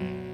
Bye.